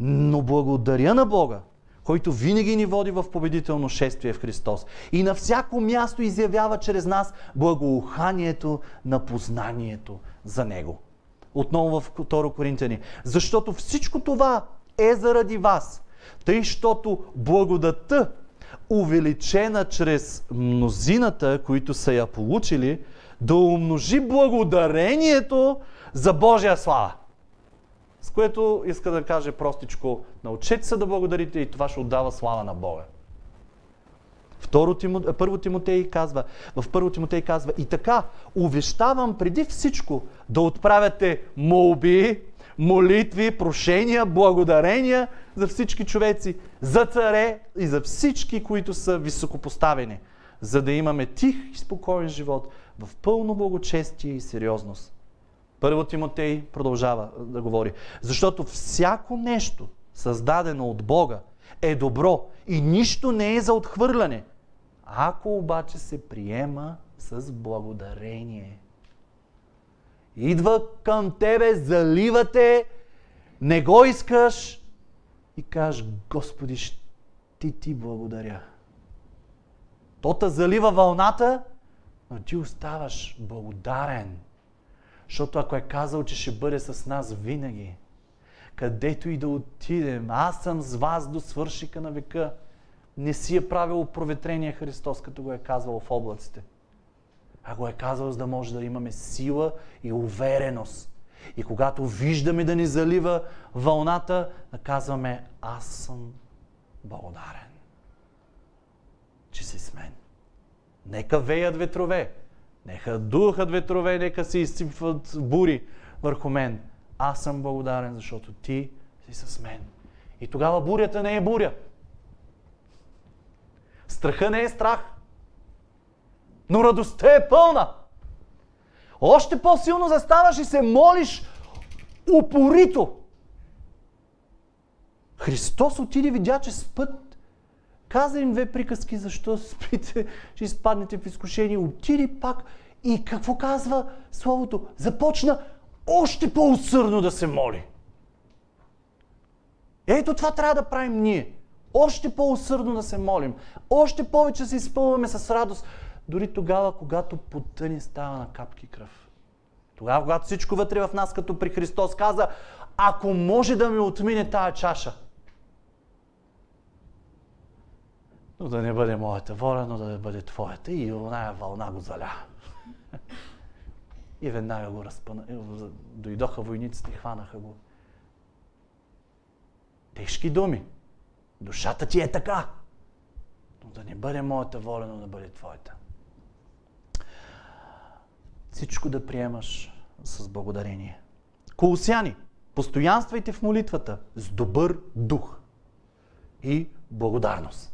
Но благодаря на Бога, който винаги ни води в победително шествие в Христос. И на всяко място изявява чрез нас благоуханието на познанието за Него. Отново в 2 Коринтияни. Защото всичко това е заради вас. Тъй, щото благодата, увеличена чрез мнозината, които са я получили, да умножи благодарението за Божия слава. С което иска да каже простичко, научете се да благодарите и това ще отдава слава на Бога. Второ Тимо, първо Тимотей казва, в първо Тимотей казва, и така, увещавам преди всичко да отправяте молби, молитви, прошения, благодарения за всички човеци, за царе и за всички, които са високопоставени, за да имаме тих и спокоен живот в пълно благочестие и сериозност. Първо Тимотей продължава да говори. Защото всяко нещо, създадено от Бога, е добро и нищо не е за отхвърляне. Ако обаче се приема с благодарение. Идва към тебе, заливате, не го искаш и кажеш, Господи, ти ти благодаря. Тота залива вълната, но ти оставаш благодарен. Защото ако е казал, че ще бъде с нас винаги, където и да отидем, аз съм с вас до свършика на века, не си е правил проветрение Христос, като го е казвал в облаците. А го е казал, за да може да имаме сила и увереност. И когато виждаме да ни залива вълната, да казваме, аз съм благодарен, че си с мен. Нека веят ветрове, Нека духат ветрове, нека се изсипват бури върху мен. Аз съм благодарен, защото ти си с мен. И тогава бурята не е буря. Страха не е страх. Но радостта е пълна. Още по-силно заставаш и се молиш упорито. Христос отиде, видя, че спът. Каза им две приказки, защо спите, ще изпаднете в изкушение. Отиде пак и какво казва Словото? Започна още по-усърдно да се моли. Ето това трябва да правим ние. Още по-усърдно да се молим. Още повече се изпълваме с радост. Дори тогава, когато пота ни става на капки кръв. Тогава, когато всичко вътре в нас, като при Христос, каза, ако може да ми отмине тая чаша, но да не бъде моята воля, но да бъде твоята. И оная вълна го заля. И веднага го разпъна. Дойдоха войниците хванаха го. Тежки думи. Душата ти е така. Но да не бъде моята воля, но да бъде твоята. Всичко да приемаш с благодарение. Колосяни, постоянствайте в молитвата с добър дух и благодарност.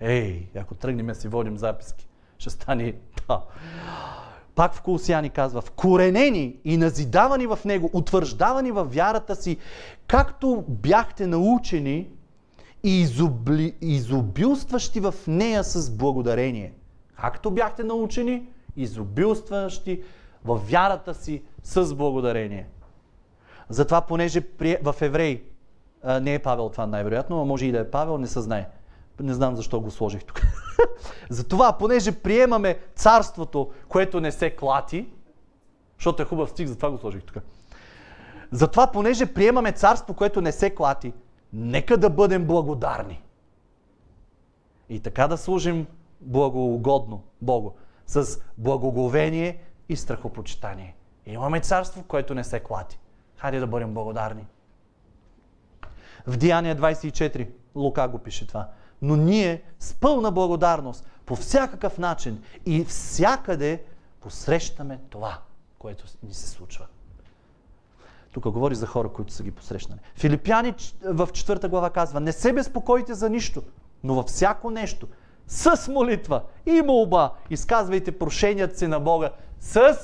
Ей, ако тръгнем си водим записки, ще стане да. Пак в Колосяни казва, вкоренени и назидавани в Него, утвърждавани в вярата си, както бяхте научени и изобли, изобилстващи в нея с благодарение. Както бяхте научени, изобилстващи в вярата си с благодарение. Затова, понеже в Еврей, не е Павел това най-вероятно, а може и да е Павел, не се знае. Не знам защо го сложих тук. Затова, понеже приемаме царството, което не се клати, защото е хубав стих, затова го сложих тук. Затова, понеже приемаме царство, което не се клати, нека да бъдем благодарни. И така да служим благоугодно Богу, с благоговение и страхопочитание. Имаме царство, което не се клати. Хайде да бъдем благодарни. В Деяния 24 Лука го пише това но ние с пълна благодарност по всякакъв начин и всякъде посрещаме това, което ни се случва. Тук говори за хора, които са ги посрещнали. Филипяни в четвърта глава казва, не се безпокойте за нищо, но във всяко нещо, с молитва и молба, изказвайте прошеният си на Бога с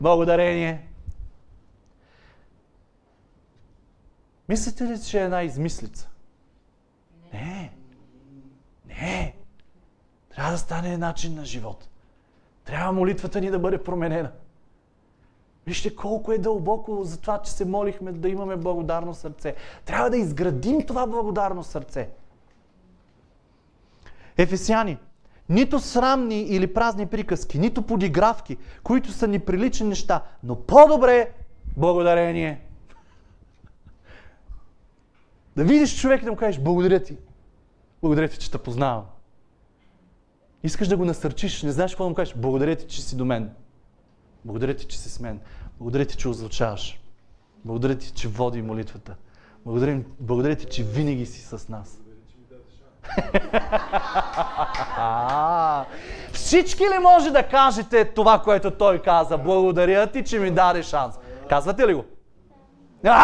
благодарение. Мислите ли, че е една измислица? Не. Не! Трябва да стане начин на живот. Трябва молитвата ни да бъде променена. Вижте колко е дълбоко за това, че се молихме да имаме благодарно сърце. Трябва да изградим това благодарно сърце. Ефесяни, нито срамни или празни приказки, нито подигравки, които са неприлични неща, но по-добре благодарение. Да видиш човек и да му кажеш благодаря ти. Благодаря ти, че те познавам. Искаш да го насърчиш, не знаеш какво да му кажеш. Благодаря ти, че си до мен. Благодаря ти, че си с мен. Благодаря ти, че озвучаваш. Благодаря ти, че води молитвата. Благодаря, благодаря ти, че винаги си с нас. Всички ли може да кажете това, което той каза? Благодаря ти, че ми даде шанс. Казвате ли го?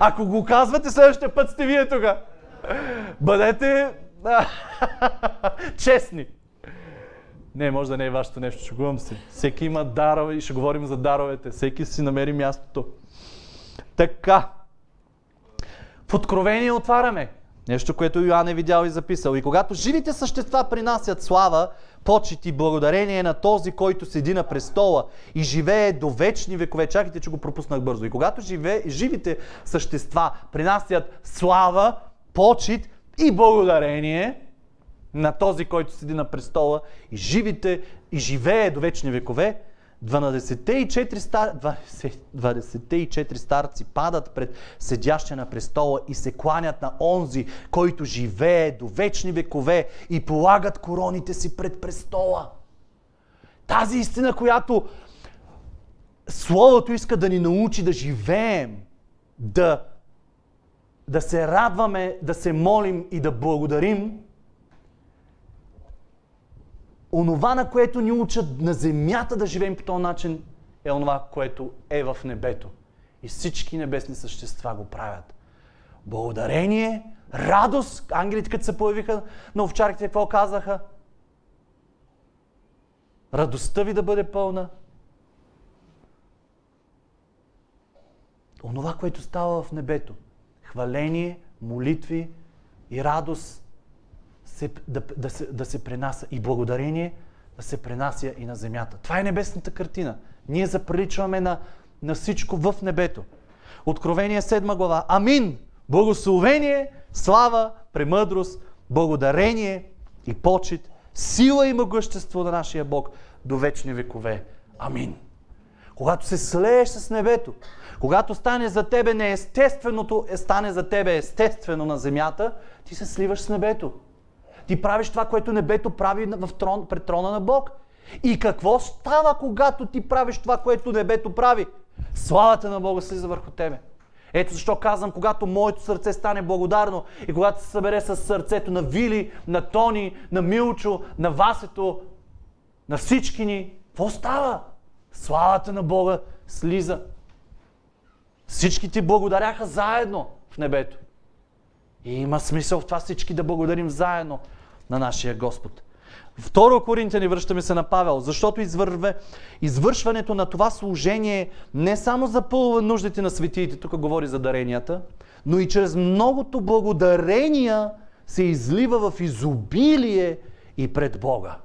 Ако го казвате, следващия път сте вие тук. Бъдете честни. Не, може да не е вашето нещо, шегувам се. Всеки има дарове и ще говорим за даровете. Всеки си намери мястото. Така. В Откровение отваряме. Нещо, което Йоан е видял и записал. И когато живите същества принасят слава, почет и благодарение на този, който седи на престола и живее до вечни векове. Чакайте, че го пропуснах бързо. И когато живе, живите същества принасят слава, почет и благодарение на този, който седи на престола и живите и живее до вечни векове, 12-те стар... 24 старци падат пред седящия на престола и се кланят на онзи, който живее до вечни векове и полагат короните си пред престола. Тази истина, която Словото иска да ни научи да живеем, да да се радваме, да се молим и да благодарим, онова, на което ни учат на земята да живеем по този начин, е онова, което е в небето. И всички небесни същества го правят. Благодарение, радост. Ангелите, като се появиха на овчарките, какво казаха? радостта ви да бъде пълна. Онова, което става в небето, хваление, молитви и радост се, да, да, се, да се пренася и благодарение да се пренася и на земята. Това е небесната картина. Ние заприличваме на, на всичко в небето. Откровение 7 глава. Амин! Благословение, слава, премъдрост, благодарение и почет, сила и могъщество на нашия Бог до вечни векове. Амин. Когато се слееш с небето, когато стане за тебе неестественото, е стане за тебе естествено на земята, ти се сливаш с небето. Ти правиш това, което небето прави в трон, пред трона на Бог. И какво става, когато ти правиш това, което небето прави? Славата на Бога слиза върху тебе. Ето защо казвам, когато моето сърце стане благодарно и когато се събере с сърцето на Вили, на Тони, на Милчо, на Васето, на всички ни, какво става? Славата на Бога слиза. Всички ти благодаряха заедно в небето. И има смисъл в това всички да благодарим заедно на нашия Господ. Второ Коринтияни, връщаме се на Павел, защото извърве, извършването на това служение не само запълва нуждите на светиите, тук говори за даренията, но и чрез многото благодарения се излива в изобилие и пред Бога.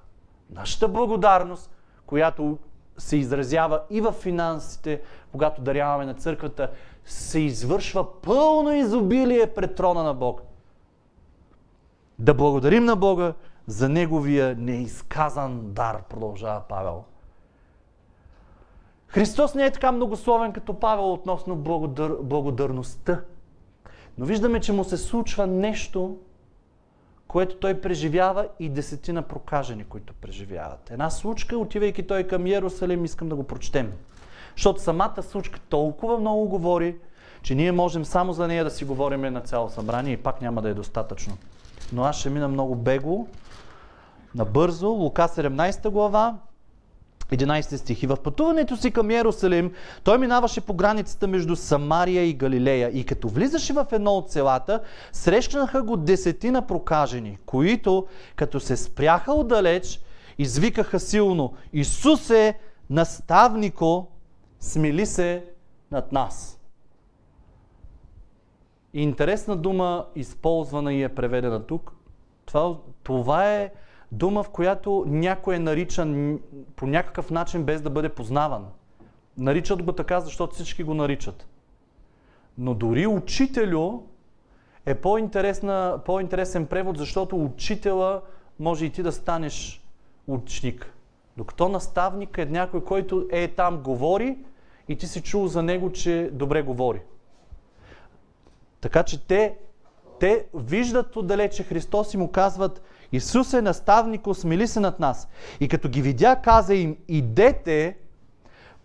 Нашата благодарност, която се изразява и в финансите, когато даряваме на църквата, се извършва пълно изобилие пред трона на Бог. Да благодарим на Бога за Неговия неизказан дар, продължава Павел. Христос не е така многословен като Павел относно благодар... благодарността. Но виждаме, че му се случва нещо, което той преживява и десетина прокажени, които преживяват. Една случка, отивайки той към Иерусалим, искам да го прочетем. Защото самата случка толкова много говори, че ние можем само за нея да си говорим на цяло събрание и пак няма да е достатъчно. Но аз ще мина много бегло, набързо. Лука 17 глава, 11 стих. И в пътуването си към Иерусалим, той минаваше по границата между Самария и Галилея. И като влизаше в едно от селата, срещнаха го десетина прокажени, които, като се спряха отдалеч, извикаха силно Исусе, наставнико, смили се над нас. Интересна дума, използвана и е преведена тук. Това, това е дума, в която някой е наричан по някакъв начин без да бъде познаван. Наричат го така, защото всички го наричат. Но дори учителю е по-интересен превод, защото учителя може и ти да станеш ученик. Докато наставник е някой, който е там, говори и ти си чул за него, че добре говори. Така че те, те виждат отдалече Христос и му казват, Исус е наставник, смили се над нас. И като ги видя, каза им, идете,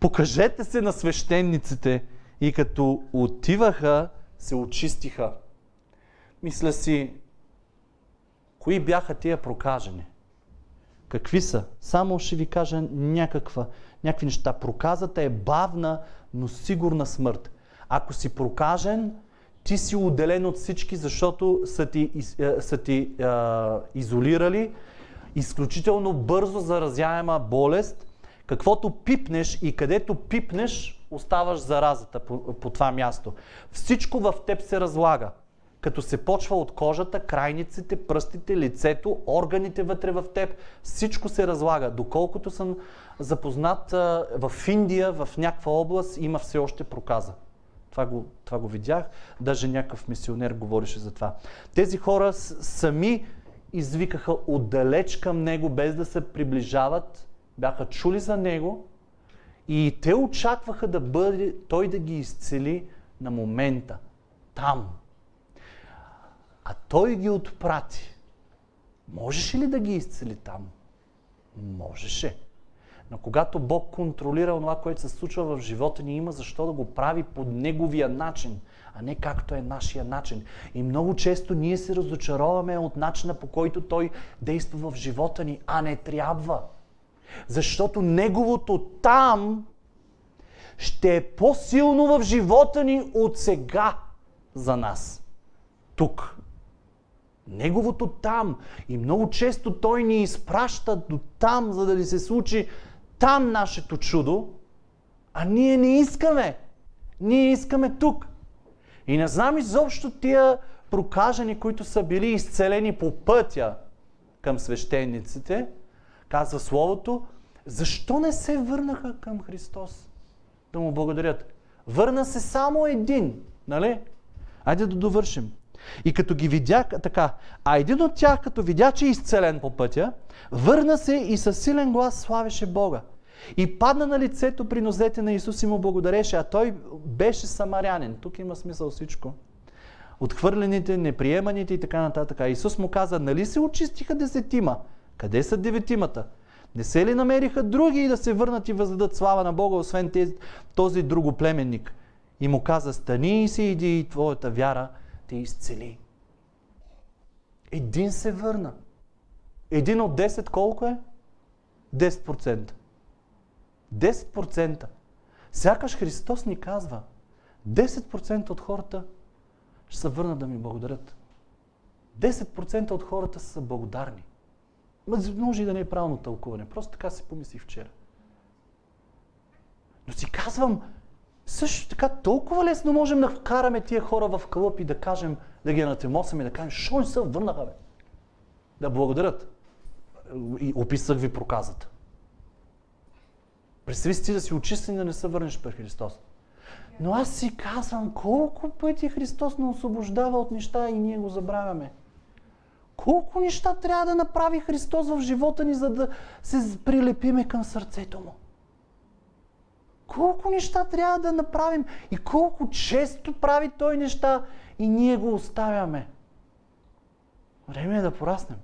покажете се на свещениците. И като отиваха, се очистиха. Мисля си, кои бяха тия прокажени? Какви са? Само ще ви кажа някаква, някакви неща. Проказата е бавна, но сигурна смърт. Ако си прокажен, ти си отделен от всички, защото са ти, е, са ти а, изолирали изключително бързо заразяема болест. Каквото пипнеш и където пипнеш, оставаш заразата по, по това място. Всичко в теб се разлага. Като се почва от кожата, крайниците, пръстите, лицето, органите вътре в теб, всичко се разлага. Доколкото съм запознат в Индия, в някаква област, има все още проказа. Това го, това го видях. Даже някакъв мисионер говореше за това. Тези хора сами извикаха отдалеч към него, без да се приближават. Бяха чули за него и те очакваха да бъде, той да ги изцели на момента. Там. А той ги отпрати. Можеше ли да ги изцели там? Можеше. Но когато Бог контролира това, което се случва в живота ни, има защо да го прави по Неговия начин, а не както е нашия начин. И много често ние се разочароваме от начина по който Той действа в живота ни, а не трябва. Защото Неговото там ще е по-силно в живота ни от сега за нас. Тук. Неговото там. И много често Той ни изпраща до там, за да ни се случи там нашето чудо, а ние не искаме. Ние искаме тук. И не знам изобщо тия прокажани, които са били изцелени по пътя към свещениците, казва Словото, защо не се върнаха към Христос да му благодарят? Върна се само един, нали? Айде да довършим. И като ги видя така, а един от тях, като видя, че е изцелен по пътя, върна се и със силен глас славеше Бога. И падна на лицето при нозете на Исус и му благодареше, а той беше самарянин. Тук има смисъл всичко. Отхвърлените, неприеманите и така нататък. Исус му каза, нали се очистиха десетима? Къде са деветимата? Не се ли намериха други и да се върнат и въздадат слава на Бога, освен тези, този другоплеменник? И му каза, стани и си иди и твоята вяра те изцели. Един се върна. Един от 10 колко е? 10%. 10%. Сякаш Христос ни казва, 10% от хората ще се върнат да ми благодарят. 10% от хората са благодарни. Може и да не е правилно тълкуване. Просто така си помислих вчера. Но си казвам, също така толкова лесно можем да вкараме тия хора в кълъп и да кажем, да ги натемосаме и да кажем, що не се върнаха, бе? Да благодарят. И описах ви проказата. Представи си да си очистен и да не се върнеш при Христос. Но аз си казвам, колко пъти Христос не освобождава от неща и ние го забравяме. Колко неща трябва да направи Христос в живота ни, за да се прилепиме към сърцето му. Колко неща трябва да направим и колко често прави Той неща и ние го оставяме. Време е да пораснем.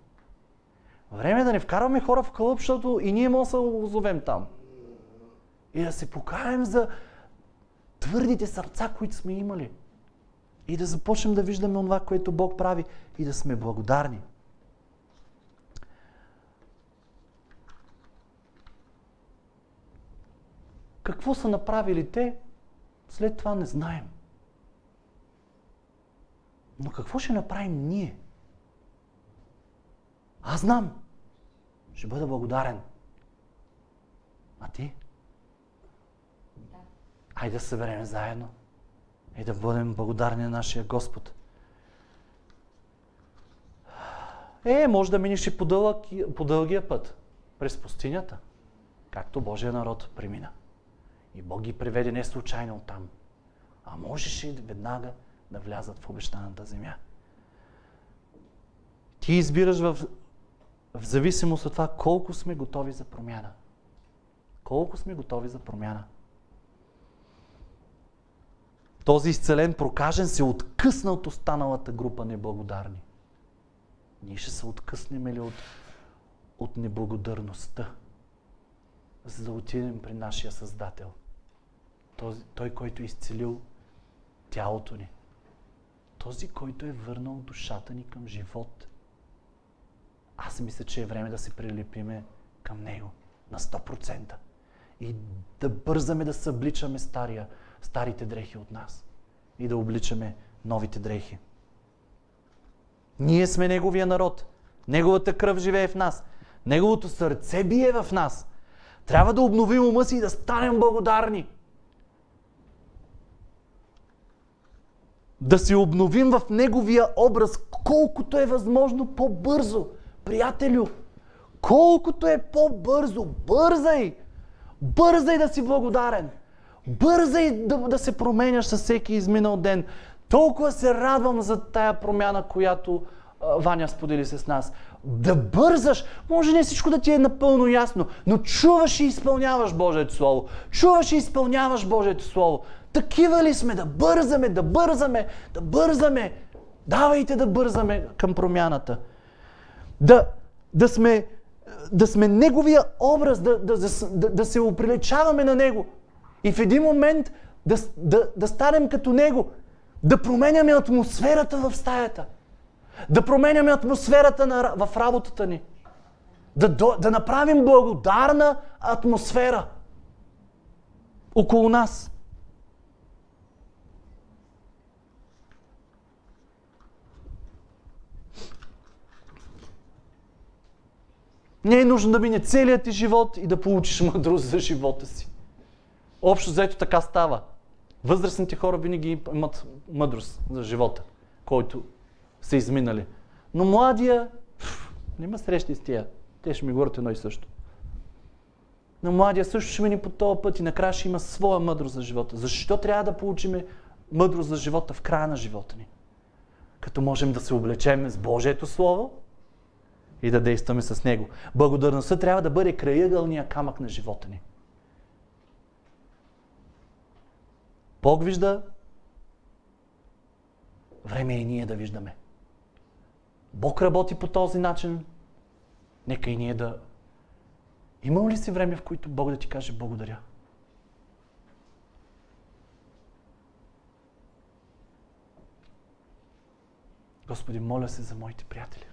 Време е да не вкарваме хора в кълъп, защото и ние можем да озовем там. И да се покаем за твърдите сърца, които сме имали. И да започнем да виждаме това, което Бог прави и да сме благодарни. Какво са направили те, след това не знаем. Но какво ще направим ние? Аз знам. Ще бъда благодарен. А ти? Да. Айде да се съберем заедно и да бъдем благодарни на нашия Господ. Е, може да минеш и по, дълъг, по дългия път, през пустинята, както Божия народ премина. И Бог ги приведе не случайно там, а можеше веднага да влязат в обещаната земя. Ти избираш в, в зависимост от това колко сме готови за промяна. Колко сме готови за промяна. Този изцелен прокажен се откъсна от останалата група неблагодарни. Ние ще се откъснем ли от, от неблагодарността, за да отидем при нашия Създател – този, той, който е изцелил тялото ни. Този, който е върнал душата ни към живот. Аз мисля, че е време да се прилепиме към Него на 100%. И да бързаме да събличаме стария, старите дрехи от нас. И да обличаме новите дрехи. Ние сме Неговия народ. Неговата кръв живее в нас. Неговото сърце бие в нас. Трябва да обновим ума си и да станем благодарни. Да се обновим в Неговия образ, колкото е възможно по-бързо. Приятелю, колкото е по-бързо, бързай! Бързай да си благодарен! Бързай да, да се променяш със всеки изминал ден. Толкова се радвам за тая промяна, която Ваня сподели с нас. Да бързаш, може не всичко да ти е напълно ясно, но чуваш и изпълняваш Божието Слово. Чуваш и изпълняваш Божието Слово. Такива ли сме да бързаме, да бързаме, да бързаме? Давайте да бързаме към промяната. Да, да, сме, да сме Неговия образ, да, да, да, да се оприлечаваме на Него. И в един момент да, да, да станем като Него. Да променяме атмосферата в стаята. Да променяме атмосферата на, в работата ни. Да, да направим благодарна атмосфера около нас. Не е нужно да мине целият ти живот и да получиш мъдрост за живота си. Общо заето така става. Възрастните хора винаги имат мъдрост за живота, който са изминали. Но младия, няма срещи с тия. Те ще ми говорят едно и също. Но младия също ще мини по този път и накрая ще има своя мъдрост за живота. Защо трябва да получим мъдрост за живота в края на живота ни? Като можем да се облечем с Божието Слово и да действаме с Него. Благодарността трябва да бъде краягълния камък на живота ни. Бог вижда, време е ние да виждаме. Бог работи по този начин, нека и ние да... Имал ли си време, в които Бог да ти каже благодаря? Господи, моля се за моите приятели.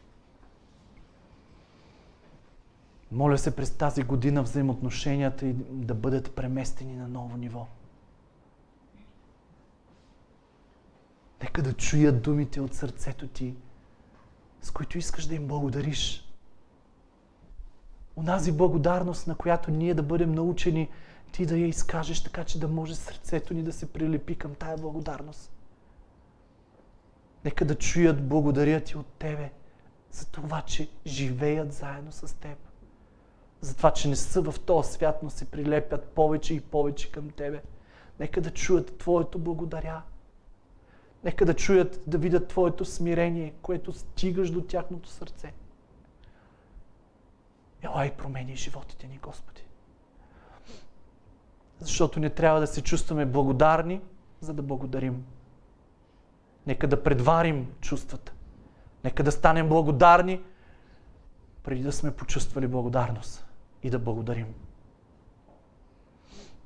Моля се през тази година взаимоотношенията и да бъдат преместени на ново ниво. Нека да чуят думите от сърцето ти, с които искаш да им благодариш. Онази благодарност, на която ние да бъдем научени, ти да я изкажеш така, че да може сърцето ни да се прилепи към тая благодарност. Нека да чуят благодаря ти от Тебе за това, че живеят заедно с Теб. За това, че не са в този свят, но се прилепят повече и повече към Тебе. Нека да чуят Твоето благодаря. Нека да чуят, да видят Твоето смирение, което стигаш до тяхното сърце. Ела и промени животите ни, Господи. Защото не трябва да се чувстваме благодарни, за да благодарим. Нека да предварим чувствата. Нека да станем благодарни, преди да сме почувствали благодарност и да благодарим.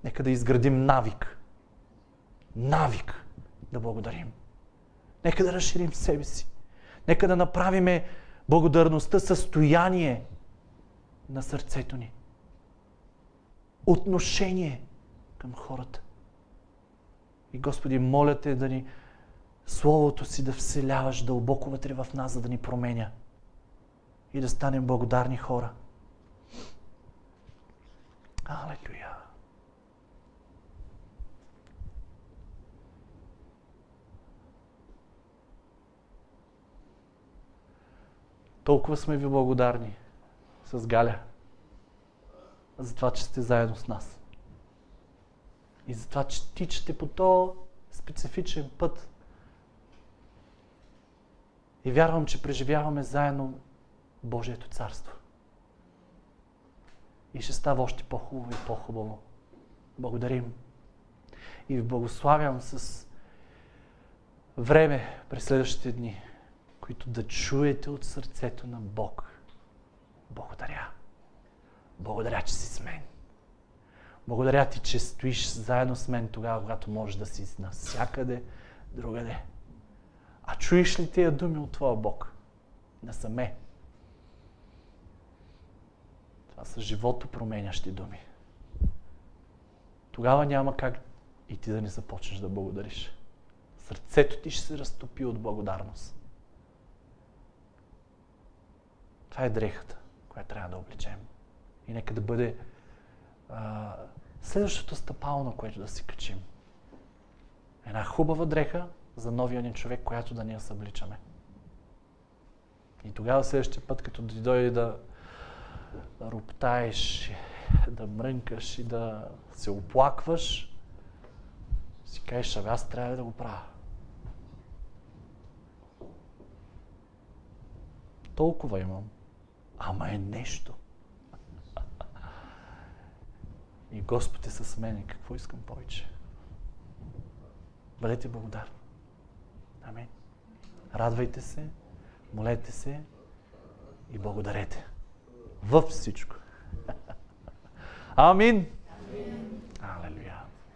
Нека да изградим навик. Навик да благодарим. Нека да разширим себе си. Нека да направиме благодарността състояние на сърцето ни. Отношение към хората. И Господи, моля те да ни Словото си да вселяваш дълбоко вътре в нас, за да ни променя. И да станем благодарни хора. Алелуя! Толкова сме ви благодарни с Галя за това, че сте заедно с нас. И за това, че тичате по този специфичен път. И вярвам, че преживяваме заедно Божието царство. И ще става още по-хубаво и по-хубаво. Благодарим. И ви благославям с време през следващите дни които да чуете от сърцето на Бог. Благодаря. Благодаря, че си с мен. Благодаря ти, че стоиш заедно с мен тогава, когато можеш да си навсякъде другаде. А чуеш ли тия думи от Твоя Бог? Насаме. Това са живото променящи думи. Тогава няма как и ти да не започнеш да благодариш. Сърцето ти ще се разтопи от благодарност. Това е дрехата, която трябва да облечем. И нека да бъде а, следващото стъпало, на което да си качим. Една хубава дреха за новия ни човек, която да ни я събличаме. И тогава следващия път, като да дойде да, роптаеш, да мрънкаш и да се оплакваш, си кажеш, ами аз трябва да го правя. Толкова имам. Ама е нещо. И Господ е с мене. Какво искам повече? Бъдете благодарни. Амин. Радвайте се, молете се и благодарете. Във всичко. Амин. Амин.